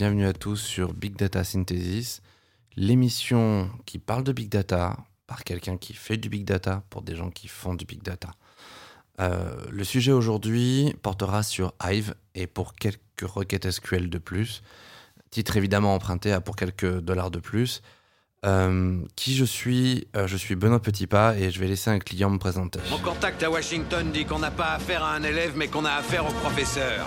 Bienvenue à tous sur Big Data Synthesis, l'émission qui parle de Big Data par quelqu'un qui fait du Big Data pour des gens qui font du Big Data. Euh, le sujet aujourd'hui portera sur Hive et pour quelques requêtes SQL de plus, titre évidemment emprunté à pour quelques dollars de plus. Euh, qui je suis euh, Je suis Benoît Petitpas et je vais laisser un client me présenter. Mon contact à Washington dit qu'on n'a pas affaire à un élève mais qu'on a affaire au professeur.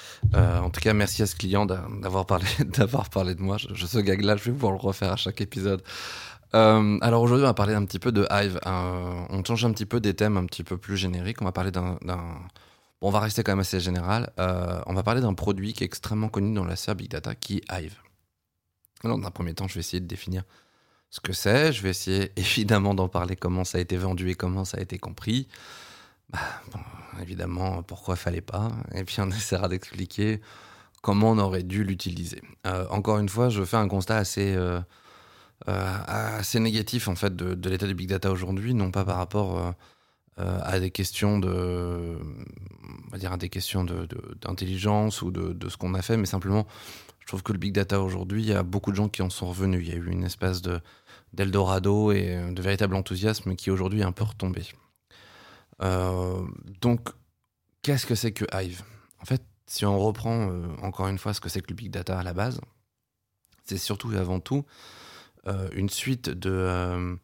Euh, en tout cas, merci à ce client d'avoir parlé, parlé de moi. Je, ce gag-là, je vais pouvoir le refaire à chaque épisode. Euh, alors aujourd'hui, on va parler un petit peu de Hive. Euh, on change un petit peu des thèmes un petit peu plus génériques. On va parler d'un on va rester quand même assez général. On va parler d'un produit qui est extrêmement connu dans la sphère Big Data, qui est Hive. Alors, dans un premier temps, je vais essayer de définir ce que c'est. Je vais essayer évidemment d'en parler comment ça a été vendu et comment ça a été compris. Bah, évidemment, pourquoi fallait pas. Et puis, on essaiera d'expliquer comment on aurait dû l'utiliser. Euh, encore une fois, je fais un constat assez, euh, assez négatif en fait de, l'état du big data aujourd'hui, non pas par rapport euh, à des questions de, on va dire à des questions d'intelligence de, ou de, de ce qu'on a fait, mais simplement, je trouve que le big data aujourd'hui, il y a beaucoup de gens qui en sont revenus. Il y a eu une espèce de d'Eldorado et de véritable enthousiasme qui aujourd'hui est un peu retombé. Euh, donc, qu'est-ce que c'est que Hive? En fait, si on reprend euh, encore une fois ce que c'est que le big data à la base, c'est surtout et avant tout une suite de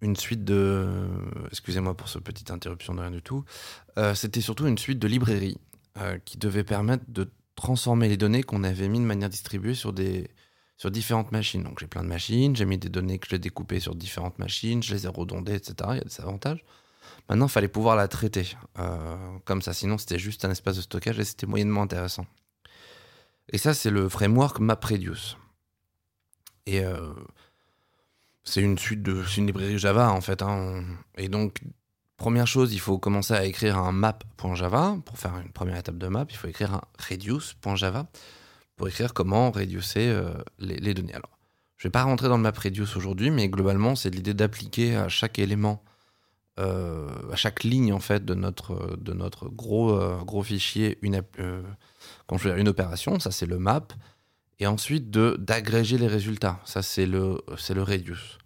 une suite de. Excusez-moi pour ce petite interruption de rien du tout. Euh, c'était surtout une suite de librairies euh, qui devait permettre de transformer les données qu'on avait mis de manière distribuée sur, des, sur différentes machines. Donc j'ai plein de machines, j'ai mis des données que j'ai découpées sur différentes machines, je les ai redondées, etc. Il y a des avantages. Maintenant, il fallait pouvoir la traiter euh, comme ça. Sinon, c'était juste un espace de stockage et c'était moyennement intéressant. Et ça, c'est le framework MapReduce. Et c'est une suite de, une librairie Java en fait. Hein. Et donc, première chose, il faut commencer à écrire un map.java. Pour faire une première étape de map, il faut écrire un reduce.java pour écrire comment réducer euh, les, données. Alors, je vais pas rentrer dans le MapReduce aujourd'hui, mais globalement, c'est l'idée d'appliquer à chaque élément, euh, à chaque ligne en fait de notre, de notre gros, euh, fichier une, opération. Ça, c'est le map et ensuite d'agréger les résultats. Ça, c'est le, le reduce.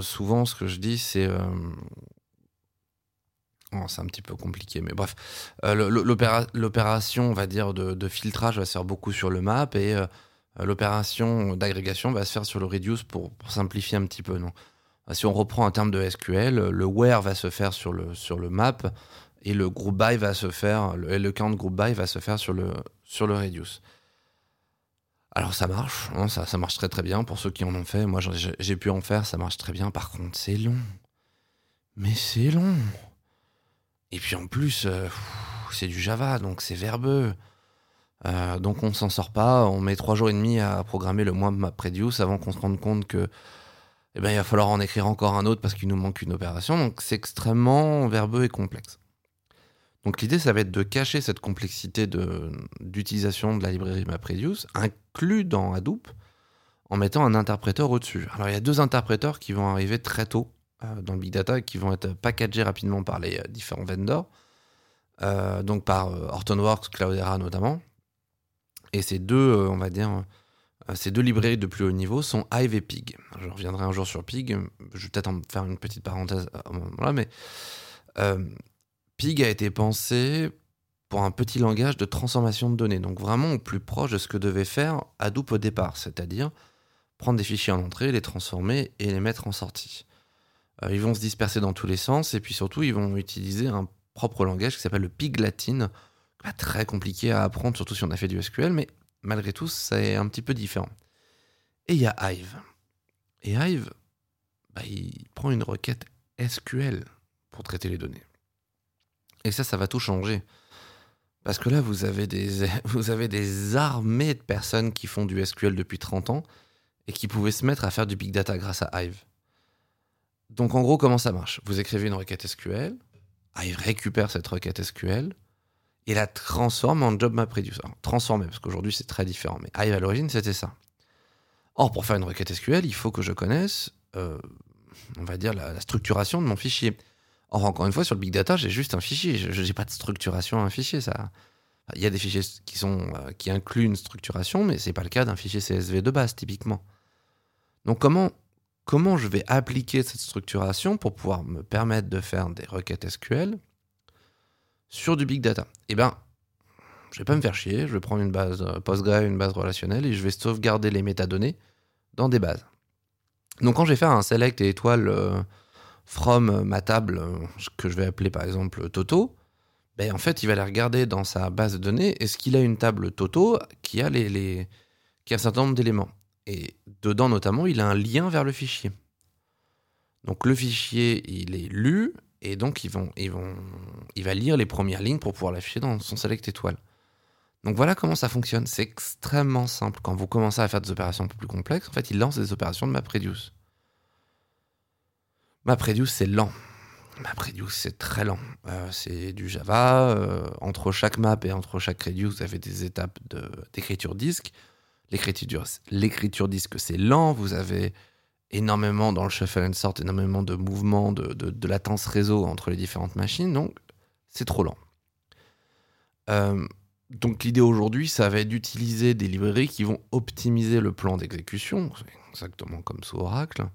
Souvent, ce que je dis, c'est. Euh, c'est un petit peu compliqué, mais bref. Euh, l'opération, on va dire, de, filtrage va se faire beaucoup sur le map et l'opération d'agrégation va se faire sur le reduce pour, simplifier un petit peu. Non? Si on reprend un terme de SQL, le where va se faire sur le, sur le map et le group by va se faire, le, le count group by va se faire sur le, sur le reduce. Alors ça marche, hein, ça, ça, marche très très bien pour ceux qui en ont fait. Moi j'ai pu en faire, ça marche très bien. Par contre c'est long. Mais c'est long. Et puis en plus, euh, c'est du Java, donc c'est verbeux. Euh, donc on s'en sort pas. On met trois jours et demi à programmer le mois MapReduce avant qu'on se rende compte que eh ben, il va falloir en écrire encore un autre parce qu'il nous manque une opération. Donc c'est extrêmement verbeux et complexe. Donc l'idée, ça va être de cacher cette complexité d'utilisation de, la librairie MapReduce, inclus dans Hadoop, en mettant un interpréteur au-dessus. Alors il y a deux interpréteurs qui vont arriver très tôt dans le Big Data, qui vont être packagés rapidement par les euh, différents vendors, euh, donc par Hortonworks, Cloudera notamment. Et ces deux, on va dire, ces deux librairies de plus haut niveau sont Hive et Pig. Je reviendrai un jour sur Pig, je vais peut-être en faire une petite parenthèse à ce moment-là, mais Pig a été pensé pour un petit langage de transformation de données, donc vraiment au plus proche de ce que devait faire Hadoop au départ, c'est-à-dire prendre des fichiers en entrée, les transformer et les mettre en sortie. Euh, ils vont se disperser dans tous les sens et puis surtout ils vont utiliser un propre langage qui s'appelle le Pig Latin, très compliqué à apprendre, surtout si on a fait du SQL, mais malgré tout c'est un petit peu différent. Et il y a Hive. Et Hive, bah, il prend une requête SQL pour traiter les données. Et ça, ça va tout changer. Parce que là, vous avez, des, vous avez des armées de personnes qui font du SQL depuis 30 ans et qui pouvaient se mettre à faire du big data grâce à Hive. Donc en gros, comment ça marche? Vous écrivez une requête SQL, Hive récupère cette requête SQL et la transforme en job map reduce. transformer, parce qu'aujourd'hui c'est très différent, mais Hive à l'origine c'était ça. Or, pour faire une requête SQL, il faut que je connaisse, euh, on va dire, la, structuration de mon fichier. Or, encore une fois, sur le big data, j'ai juste un fichier. Je n'ai pas de structuration à un fichier. Ça, il y a des fichiers qui euh, qui incluent une structuration, mais c'est pas le cas d'un fichier CSV de base typiquement. Donc, comment comment je vais appliquer cette structuration pour pouvoir me permettre de faire des requêtes SQL sur du big data? Eh bien, je vais pas me faire chier, je vais prendre une base euh, PostgreSQL, une base relationnelle, et je vais sauvegarder les métadonnées dans des bases. Donc quand je vais faire un select et étoile euh, from ma table, euh, que je vais appeler par exemple Toto, ben en fait, il va aller regarder dans sa base de données, est-ce qu'il a une table Toto qui a, les, qui a un certain nombre d'éléments. Et dedans, notamment, il a un lien vers le fichier. Donc le fichier, il est lu, et donc ils vont, il va lire les premières lignes pour pouvoir l'afficher dans son select étoile. Donc voilà comment ça fonctionne. C'est extrêmement simple. Quand vous commencez à faire des opérations un peu plus complexes, en fait, il lance des opérations de MapReduce. MapReduce, c'est lent. MapReduce, c'est très lent. Euh, c'est du Java. Euh, entre chaque map et entre chaque reduce, vous avez des étapes d'écriture disque. L'écriture disque, c'est lent. Vous avez énormément dans le shuffle and sort, énormément de mouvements, de, latence réseau entre les différentes machines. Donc, c'est trop lent. Euh, donc, l'idée aujourd'hui, ça va être d'utiliser des librairies qui vont optimiser le plan d'exécution, exactement comme sous Oracle,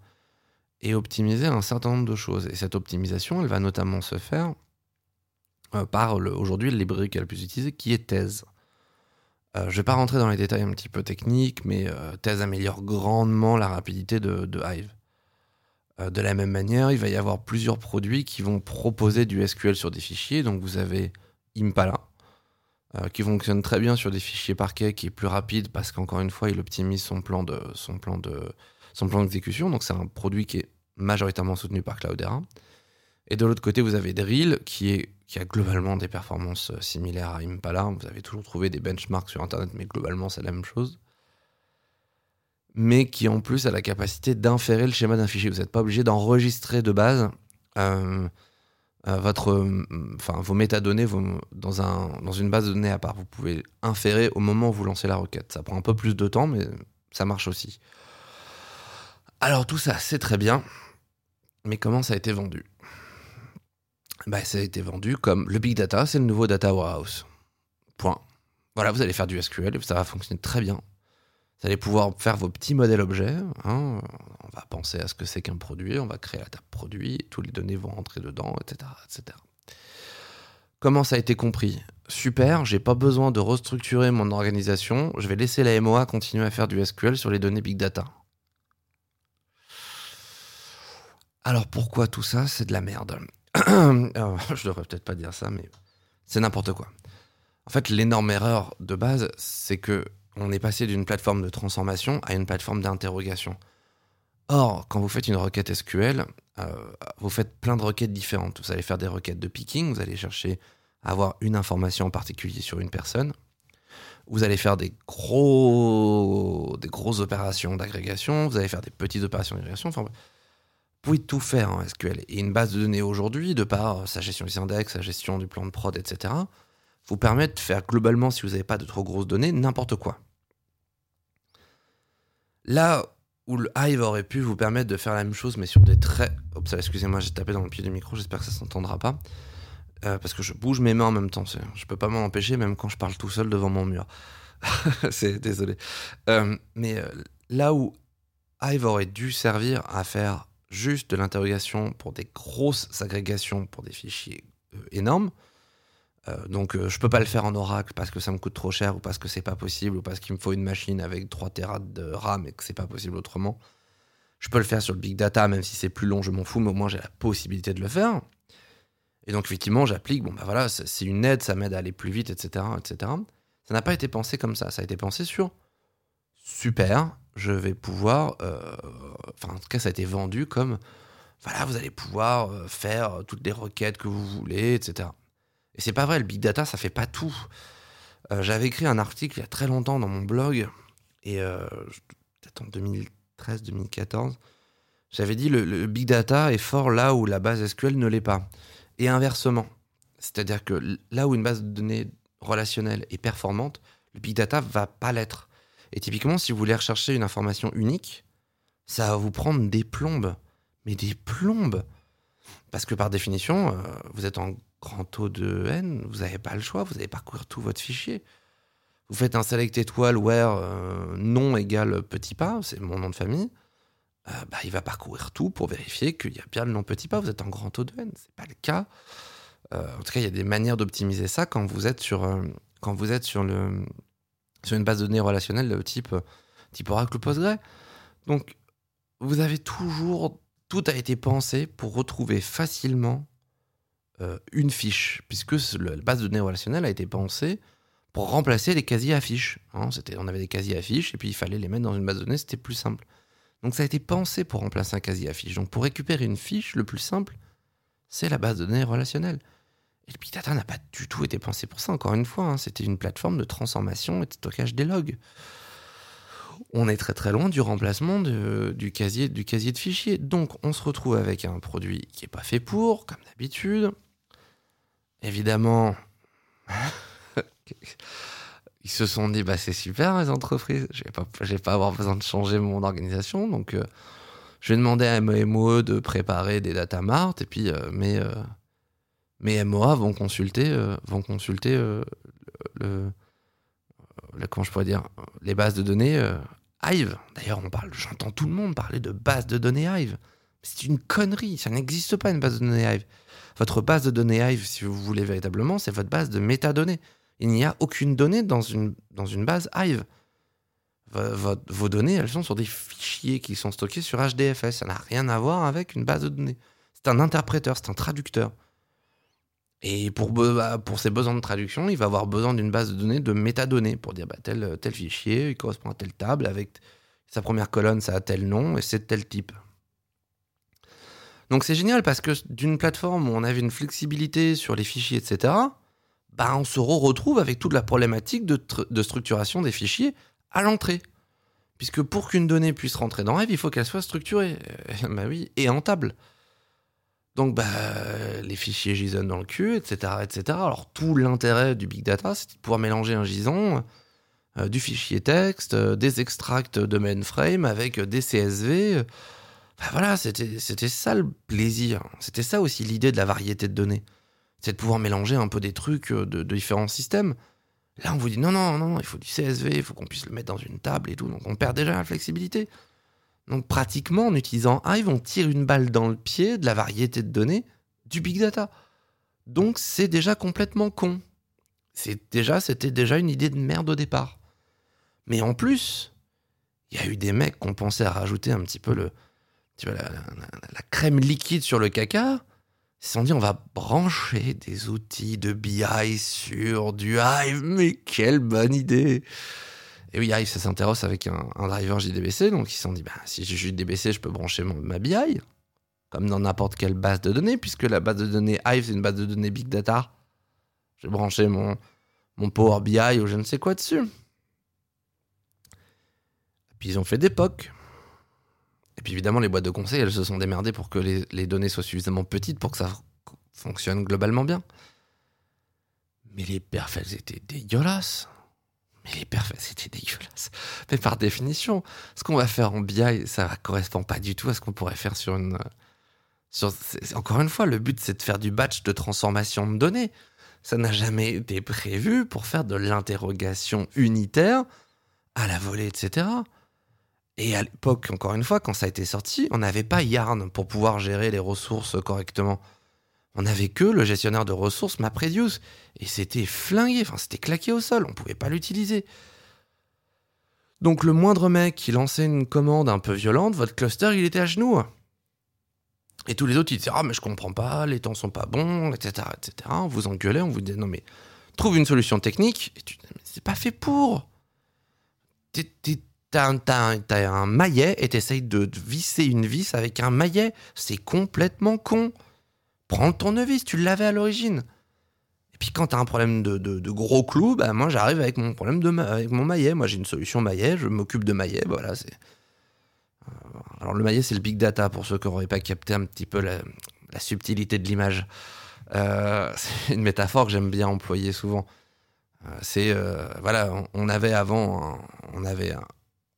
et optimiser un certain nombre de choses. Et cette optimisation, elle va notamment se faire euh, par aujourd'hui la librairie qui est la plus utilisée, qui est Thèse. Euh, je ne vais pas rentrer dans les détails un petit peu techniques, mais euh, Thèse améliore grandement la rapidité de, Hive. Euh, de la même manière, il va y avoir plusieurs produits qui vont proposer du SQL sur des fichiers. Donc vous avez Impala, qui fonctionne très bien sur des fichiers parquet, qui est plus rapide parce qu'encore une fois, il optimise son plan son plan de son plan d'exécution. Donc c'est un produit qui est majoritairement soutenu par Cloudera. Et de l'autre côté, vous avez Drill, qui, a globalement des performances euh, similaires à Impala. Vous avez toujours trouvé des benchmarks sur Internet, mais globalement, c'est la même chose. Mais qui en plus a la capacité d'inférer le schéma d'un fichier. Vous n'êtes pas obligé d'enregistrer de base euh, euh, vos métadonnées dans une base de données à part. Vous pouvez inférer au moment où vous lancez la requête. Ça prend un peu plus de temps, mais ça marche aussi. Alors tout ça, c'est très bien. Mais comment ça a été vendu? Bah, ça a été vendu comme le big data, c'est le nouveau data warehouse. Point. Voilà, vous allez faire du SQL et ça va fonctionner très bien. Vous allez pouvoir faire vos petits modèles objets. Hein. On va penser à ce que c'est qu'un produit, on va créer la table produit, toutes les données vont rentrer dedans, etc., etc. Comment ça a été compris? Super, j'ai pas besoin de restructurer mon organisation, je vais laisser la MOA continuer à faire du SQL sur les données big data. Alors pourquoi tout ça? C'est de la merde. je devrais peut-être pas dire ça, mais c'est n'importe quoi. En fait, l'énorme erreur de base, c'est que on est passé d'une plateforme de transformation à une plateforme d'interrogation. Or, quand vous faites une requête SQL, euh, vous faites plein de requêtes différentes. Vous allez faire des requêtes de picking, vous allez chercher à avoir une information en particulier sur une personne. Vous allez faire des gros, des grosses opérations d'agrégation, vous allez faire des petites opérations d'agrégation. Pouvez tout faire en SQL. Et une base de données aujourd'hui, de par sa gestion des index, sa gestion du plan de prod, etc., vous permet de faire globalement, si vous n'avez pas de trop grosses données, n'importe quoi. Là où le Hive aurait pu vous permettre de faire la même chose, mais sur des traits. Excusez-moi, j'ai tapé dans le pied du micro, j'espère que ça s'entendra pas. Euh, parce que je bouge mes mains en même temps. Je peux pas m'en empêcher, même quand je parle tout seul devant mon mur. C'est désolé. Euh, mais euh, là où Hive aurait dû servir à faire juste de l'interrogation pour des grosses agrégations, pour des fichiers euh, énormes. Euh, donc euh, je peux pas le faire en Oracle parce que ça me coûte trop cher ou parce que c'est pas possible ou parce qu'il me faut une machine avec 3 Tera de RAM et que c'est pas possible autrement. Je peux le faire sur le big data même si c'est plus long, je m'en fous, mais au moins j'ai la possibilité de le faire. Et donc effectivement, j'applique, bon bah voilà, c'est une aide, ça m'aide à aller plus vite, etc., etc. Ça n'a pas été pensé comme ça, ça a été pensé sur super, je vais pouvoir, euh, enfin en tout cas ça a été vendu comme, voilà, vous allez pouvoir euh, faire toutes les requêtes que vous voulez, etc. Et c'est pas vrai, le big data, ça fait pas tout. Euh, j'avais écrit un article il y a très longtemps dans mon blog, et peut-être en 2013-2014, j'avais dit le, le big data est fort là où la base SQL ne l'est pas. Et inversement. C'est-à-dire que là où une base de données relationnelle est performante, le big data va pas l'être. Et typiquement, si vous voulez rechercher une information unique, ça va vous prendre des plombes. Mais des plombes Parce que par définition, euh, vous êtes en grand taux de n, vous n'avez pas le choix, vous allez parcourir tout votre fichier. Vous faites un select étoile where euh, non égale petit pas, c'est mon nom de famille. Euh, bah, il va parcourir tout pour vérifier qu'il y a bien le nom petit pas. Vous êtes en grand taux de n, c'est pas le cas. en tout cas, il y a des manières d'optimiser ça quand vous êtes sur, quand vous êtes sur, le, sur une base de données relationnelle de type, type Oracle ou Postgre. Donc, vous avez toujours. Tout a été pensé pour retrouver facilement euh, une fiche, puisque la base de données relationnelle a été pensée pour remplacer les casiers affiches. Hein, on avait des casiers affiches et puis il fallait les mettre dans une base de données, c'était plus simple. Donc ça a été pensé pour remplacer un casier affiche. Donc pour récupérer une fiche, le plus simple, c'est la base de données relationnelle. Et le Big Data n'a pas du tout été pensé pour ça, encore une fois. Hein. C'était une plateforme de transformation et de stockage des logs on est très très loin du remplacement du, casier, du casier de fichiers. Donc on se retrouve avec un produit qui n'est pas fait pour, comme d'habitude. Évidemment, ils se sont dit, bah, c'est super les entreprises, je pas, vais pas avoir besoin de changer mon organisation. Donc euh, je vais demander à MOE de préparer des data mart, et puis euh, mes, euh, mes MOA vont consulter, vont consulter le comment je pourrais dire, les bases de données euh, Hive. D'ailleurs, on parle, j'entends tout le monde parler de base de données Hive. C'est une connerie, ça n'existe pas une base de données Hive. Votre base de données Hive, si vous voulez véritablement, c'est votre base de métadonnées. Il n'y a aucune donnée dans une, dans une base Hive. vos données, elles sont sur des fichiers qui sont stockés sur HDFS. Ça n'a rien à voir avec une base de données. C'est un interpréteur, c'est un traducteur. Et pour, bah, pour ses besoins de traduction, il va avoir besoin d'une base de données de métadonnées pour dire bah, tel, tel fichier, correspond à telle table, avec sa première colonne, ça a tel nom et c'est tel type. Donc c'est génial parce que d'une plateforme où on avait une flexibilité sur les fichiers, etc., bah, on se retrouve avec toute la problématique de, structuration des fichiers à l'entrée. Puisque pour qu'une donnée puisse rentrer dans Rêve, il faut qu'elle soit structurée. bah oui, et en table. Donc, bah, les fichiers JSON dans le cul, etc., etc. Alors, tout l'intérêt du big data, c'est de pouvoir mélanger un JSON, euh, du fichier texte, euh, des extracts de mainframe avec des CSV. Bah, voilà, c'était ça le plaisir. C'était ça aussi l'idée de la variété de données. C'est de pouvoir mélanger un peu des trucs euh, de, de, différents systèmes. Là, on vous dit non, non, non, il faut du CSV, il faut qu'on puisse le mettre dans une table et tout. Donc, on perd déjà la flexibilité. Donc pratiquement, en utilisant Hive, on tire une balle dans le pied de la variété de données du big data. Donc c'est déjà complètement con. C'était déjà une idée de merde au départ. Mais en plus, il y a eu des mecs qui ont pensé à rajouter un petit peu le, tu vois, la, crème liquide sur le caca. Ils se sont dit, on va brancher des outils de BI sur du Hive. Mais quelle bonne idée! Et oui, Hive, ça s'intéresse avec un, driver JDBC. Donc, ils se sont dit, bah, si j'ai JDBC, je peux brancher ma BI, comme dans n'importe quelle base de données, puisque la base de données Hive, c'est une base de données Big Data. Je vais brancher mon, mon Power BI ou je ne sais quoi dessus. Et puis, ils ont fait des POC. Et puis, évidemment, les boîtes de conseil, elles se sont démerdées pour que les, les données soient suffisamment petites pour que ça fonctionne globalement bien. Mais les perfs, elles étaient dégueulasses. Mais les c'était dégueulasse. Mais par définition, ce qu'on va faire en BI, ça ne correspond pas du tout à ce qu'on pourrait faire sur une. Sur, encore une fois, le but, c'est de faire du batch de transformation de données. Ça n'a jamais été prévu pour faire de l'interrogation unitaire à la volée, etc. Et à l'époque, encore une fois, quand ça a été sorti, on n'avait pas Yarn pour pouvoir gérer les ressources correctement on n'avait que le gestionnaire de ressources MapReduce. Et c'était flingué, enfin c'était claqué au sol, on ne pouvait pas l'utiliser. Donc le moindre mec qui lançait une commande un peu violente, votre cluster il était à genoux. Et tous les autres ils disaient Ah mais je comprends pas, les temps sont pas bons, etc. etc. On vous engueulait, on vous disait non mais trouve une solution technique. Et tu c'est pas fait pour. T'as un, maillet et t'essayes de visser une vis avec un maillet. C'est complètement con. Prends le tournevis, tu l'avais à l'origine. puis quand tu as un problème de, gros clous, bah, moi j'arrive avec mon problème de avec mon maillet. Moi j'ai une solution maillet, je m'occupe de maillet. Bah, voilà, c'est. Euh, alors le maillet c'est le big data pour ceux qui n'auraient pas capté un petit peu la, subtilité de l'image. Euh, c'est une métaphore que j'aime bien employer souvent. Euh, c'est voilà, on, avait avant, on avait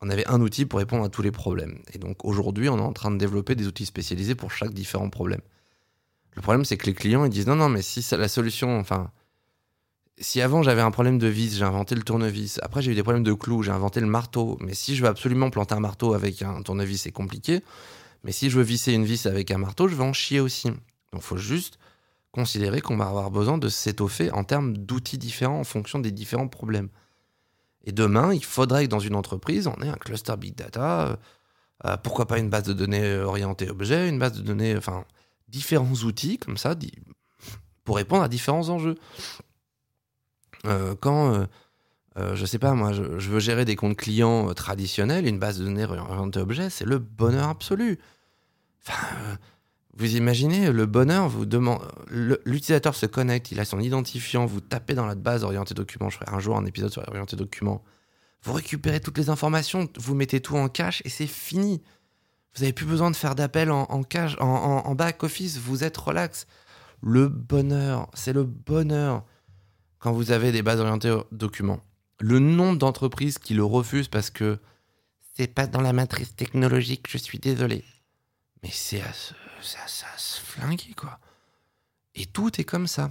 on avait un outil pour répondre à tous les problèmes. Et donc aujourd'hui, on est en train de développer des outils spécialisés pour chaque différent problème. Le problème, c'est que les clients, ils disent non, non, mais si la solution, enfin, si avant j'avais un problème de vis, j'ai inventé le tournevis. Après, j'ai eu des problèmes de clous, j'ai inventé le marteau. Mais si je veux absolument planter un marteau avec un tournevis, c'est compliqué. Mais si je veux visser une vis avec un marteau, je vais en chier aussi. Donc, faut juste considérer qu'on va avoir besoin de s'étoffer en termes d'outils différents en fonction des différents problèmes. Et demain, il faudrait que dans une entreprise, on ait un cluster big data. Euh, euh, pourquoi pas une base de données orientée objet, une base de données, enfin, différents outils comme ça pour répondre à différents enjeux. Euh, quand, euh, euh, je sais pas, moi, je, veux gérer des comptes clients traditionnels, une base de données orientée objet, c'est le bonheur absolu. Enfin, vous imaginez le bonheur, vous demande, l'utilisateur se connecte, il a son identifiant, vous tapez dans la base orientée document, je ferai un jour un épisode sur orienté document, vous récupérez toutes les informations, vous mettez tout en cache et c'est fini. Vous n'avez plus besoin de faire d'appel en, en, en, back-office, vous êtes relax. Le bonheur, c'est le bonheur quand vous avez des bases orientées documents. Le nombre d'entreprises qui le refusent parce que c'est pas dans la matrice technologique, je suis désolé. Mais c'est à, se, se flinguer, quoi. Et tout est comme ça.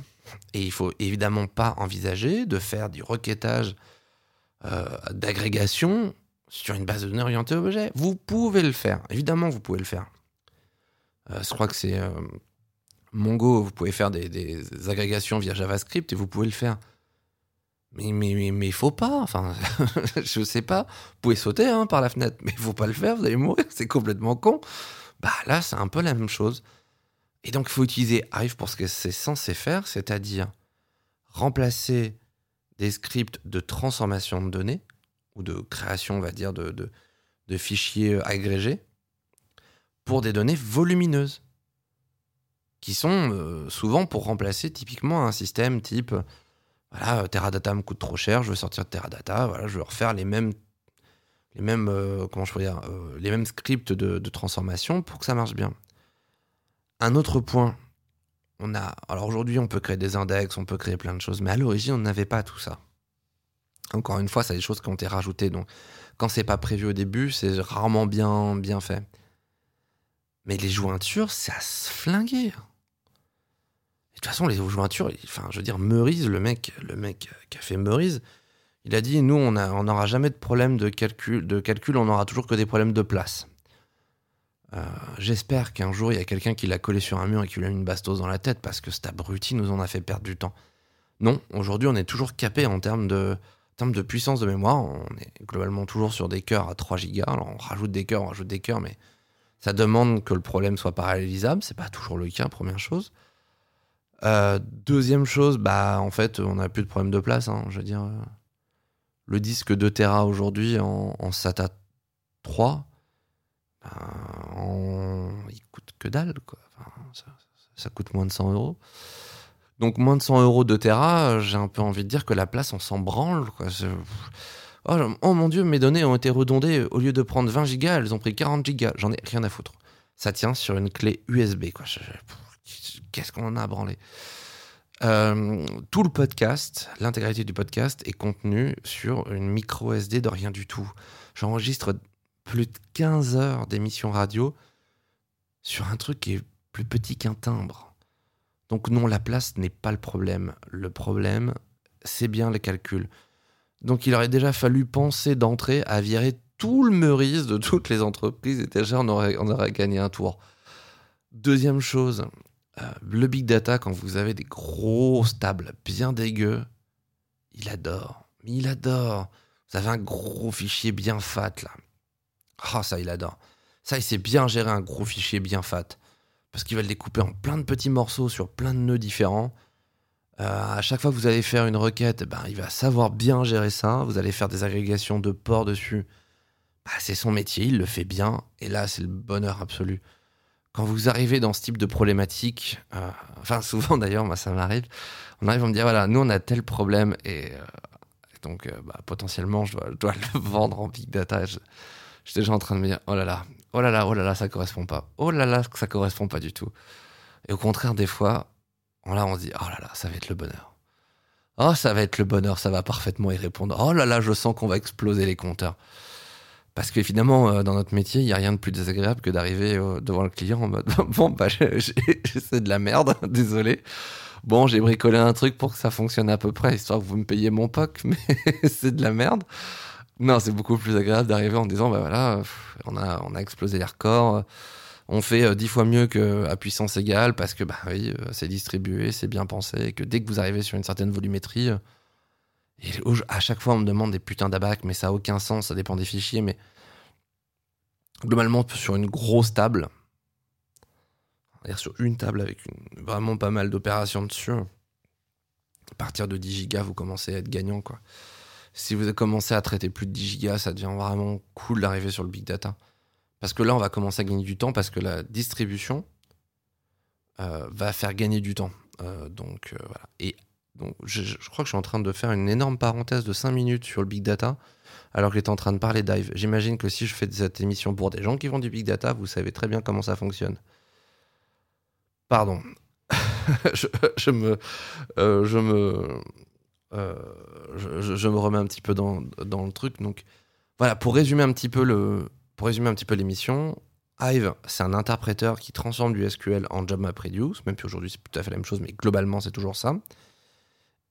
Et il faut évidemment pas envisager de faire du requêtage euh, d'agrégation sur une base de données orientée objet. Vous pouvez le faire. Évidemment, vous pouvez le faire. Euh, je crois que c'est euh, Mongo, vous pouvez faire des, agrégations via JavaScript et vous pouvez le faire. Mais mais mais, faut pas. Enfin, je sais pas. Vous pouvez sauter hein, par la fenêtre, mais faut pas le faire. Vous allez mourir. C'est complètement con. Bah là, c'est un peu la même chose. Et donc, il faut utiliser Hive pour ce que c'est censé faire, c'est-à-dire remplacer des scripts de transformation de données ou de création, on va dire, de, de, fichiers euh, agrégés pour des données volumineuses qui sont euh, souvent pour remplacer typiquement un système type voilà Teradata me coûte trop cher je veux sortir de Teradata voilà je veux refaire les mêmes les mêmes euh, comment je les mêmes scripts de, de, transformation pour que ça marche bien. Un autre point on a alors aujourd'hui on peut créer des index on peut créer plein de choses mais à l'origine on n'avait pas tout ça encore une fois, c'est des choses qui ont été rajoutées. Donc, quand c'est pas prévu au début, c'est rarement bien, bien fait. Mais les jointures, c'est à se flinguer. de toute façon, les jointures, enfin, je veux dire, Meurize, le mec, le mec qui a fait Meurize, il a dit nous, on n'aura jamais de problème de calcul, de calcul, on n'aura toujours que des problèmes de place. Euh, j'espère qu'un jour, il y a quelqu'un qui l'a collé sur un mur et qui lui a mis une bastos dans la tête parce que cet abruti nous en a fait perdre du temps. Non, aujourd'hui, on est toujours capé en termes de, de puissance de mémoire, on est globalement toujours sur des cœurs à 3 gigas. Alors on rajoute des cœurs, on rajoute des cœurs, mais ça demande que le problème soit parallélisable. C'est pas toujours le cas, première chose. Euh, deuxième chose, bah en fait, on n'a plus de problème de place. Hein. je veux dire, euh, le disque 2 Tera aujourd'hui en, SATA 3, ben, il coûte que dalle. Ça, ça, coûte moins de 100 euros. Donc moins de 100 euros de Terra, j'ai un peu envie de dire que la place, on s'en branle. Oh, oh, mon dieu, mes données ont été redondées. Au lieu de prendre 20 gigas, elles ont pris 40 gigas. J'en ai rien à foutre. Ça tient sur une clé USB. Qu'est-ce qu'on en a à branler euh, tout le podcast, l'intégralité du podcast est contenu sur une micro SD de rien du tout. J'enregistre plus de 15 heures d'émission radio sur un truc qui est plus petit qu'un timbre. Donc non, la place n'est pas le problème. Le problème, c'est bien les calculs. Donc il aurait déjà fallu penser d'entrée à virer tout le Meurice de toutes les entreprises et déjà on aurait, gagné un tour. Deuxième chose, euh, le big data, quand vous avez des grosses tables bien dégueu, il adore. Il adore. Vous avez un gros fichier bien fat là. Ah, ça, il adore. Ça, il sait bien gérer un gros fichier bien fat parce qu'il va le découper en plein de petits morceaux sur plein de nœuds différents. Euh, à chaque fois que vous allez faire une requête, ben, il va savoir bien gérer ça. Vous allez faire des agrégations de ports dessus. Bah, c'est son métier, il le fait bien. Et là, c'est le bonheur absolu. quand vous arrivez dans ce type de problématique, euh, enfin souvent d'ailleurs, moi ça m'arrive, on arrive à me dire voilà, nous on a tel problème et, euh, donc euh, bah, potentiellement je dois, le vendre en big data. J'étais déjà en train de me dire oh là là, oh là là, oh là là, ça correspond pas, oh là là, ça correspond pas du tout. Et au contraire, des fois, là on se dit oh là là, ça va être le bonheur. Oh, ça va être le bonheur, ça va parfaitement y répondre. Oh là là, je sens qu'on va exploser les compteurs. Parce qu'évidemment, euh, dans notre métier, il n'y a rien de plus désagréable que d'arriver euh, devant le client en mode Bon, bah, c'est de la merde, désolé. Bon, j'ai bricolé un truc pour que ça fonctionne à peu près, histoire que vous me payiez mon POC, mais c'est de la merde. Non, c'est beaucoup plus agréable d'arriver en disant Bah voilà, on a, on a explosé les records, on fait euh, dix fois mieux qu'à puissance égale parce que, bah oui, c'est distribué, c'est bien pensé, et que dès que vous arrivez sur une certaine volumétrie, et à chaque fois, on me demande des putains d'abac, mais ça a aucun sens, ça dépend des fichiers. Mais globalement, sur une grosse table, dire sur une table avec vraiment pas mal d'opérations dessus, à partir de 10 gigas, vous commencez à être gagnant. Quoi. Si vous commencez à traiter plus de 10 gigas, ça devient vraiment cool d'arriver sur le big data. Parce que là, on va commencer à gagner du temps parce que la distribution euh, va faire gagner du temps. Euh, donc euh, voilà. Et donc, je, crois que je suis en train de faire une énorme parenthèse de 5 minutes sur le big data, alors que j'étais en train de parler dive. J'imagine que si je fais cette émission pour des gens qui font du big data, vous savez très bien comment ça fonctionne. Pardon. je, me. Je me. Euh, je, me remets un petit peu dans, le truc. Donc, voilà, pour résumer un petit peu le. Pour résumer un petit peu l'émission, Hive, c'est un interpréteur qui transforme du SQL en job map même si aujourd'hui c'est tout à fait la même chose, mais globalement c'est toujours ça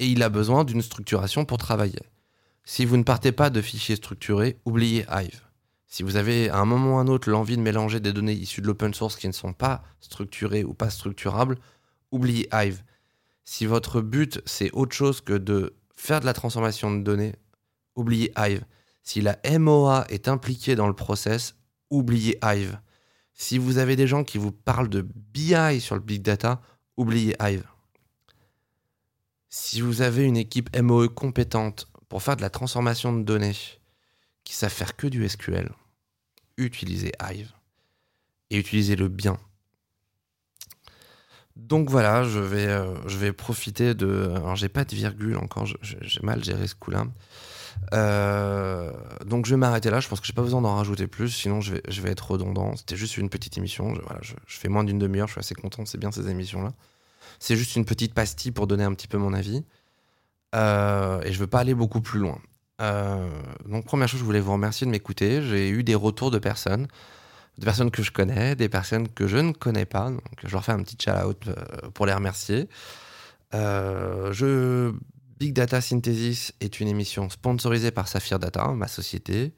et il a besoin d'une structuration pour travailler. Si vous ne partez pas de fichiers structurés, oubliez Hive. Si vous avez à un moment ou à un autre l'envie de mélanger des données issues de l'open source qui ne sont pas structurées ou pas structurables, oubliez Hive. Si votre but c'est autre chose que de faire de la transformation de données, oubliez Hive. Si la MOA est impliquée dans le process, oubliez Hive. Si vous avez des gens qui vous parlent de BI sur le big data, oubliez Hive. Si vous avez une équipe MOE compétente pour faire de la transformation de données, qui savent faire que du SQL, utilisez Hive et utilisez-le bien. Donc voilà, je vais, euh, je vais profiter de. Alors j'ai pas de virgule encore, j'ai mal géré ce coup-là. Euh, donc je vais m'arrêter là, je pense que j'ai pas besoin d'en rajouter plus, sinon je vais, je vais être redondant. C'était juste une petite émission, je, voilà, je fais moins d'une demi-heure, je suis assez content, c'est bien ces émissions-là. C'est juste une petite pastille pour donner un petit peu mon avis. Euh, et je veux pas aller beaucoup plus loin. Donc, première chose, je voulais vous remercier de m'écouter. J'ai eu des retours de personnes, de personnes que je connais, des personnes que je ne connais pas. Donc, je leur fais un petit shout-out euh, pour les remercier. je... Big Data Synthesis est une émission sponsorisée par Saphir Data, ma société.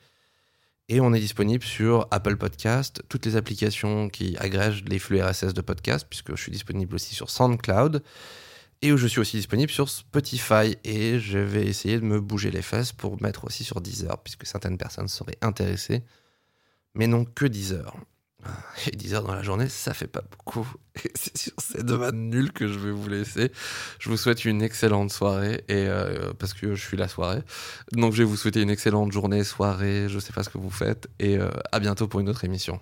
Et on est disponible sur Apple Podcast, toutes les applications qui agrègent les flux RSS de podcast, puisque je suis disponible aussi sur SoundCloud. Et je suis aussi disponible sur Spotify. Et je vais essayer de me bouger les fesses pour mettre aussi sur Deezer, puisque certaines personnes seraient intéressées. Mais non que Deezer. Et 10 heures dans la journée, ça fait pas beaucoup. Et c'est sur ces vannes nulles que je vais vous laisser. Je vous souhaite une excellente soirée et euh, parce que je suis la soirée. Donc je vais vous souhaiter une excellente journée, soirée, je sais pas ce que vous faites et euh, à bientôt pour une autre émission.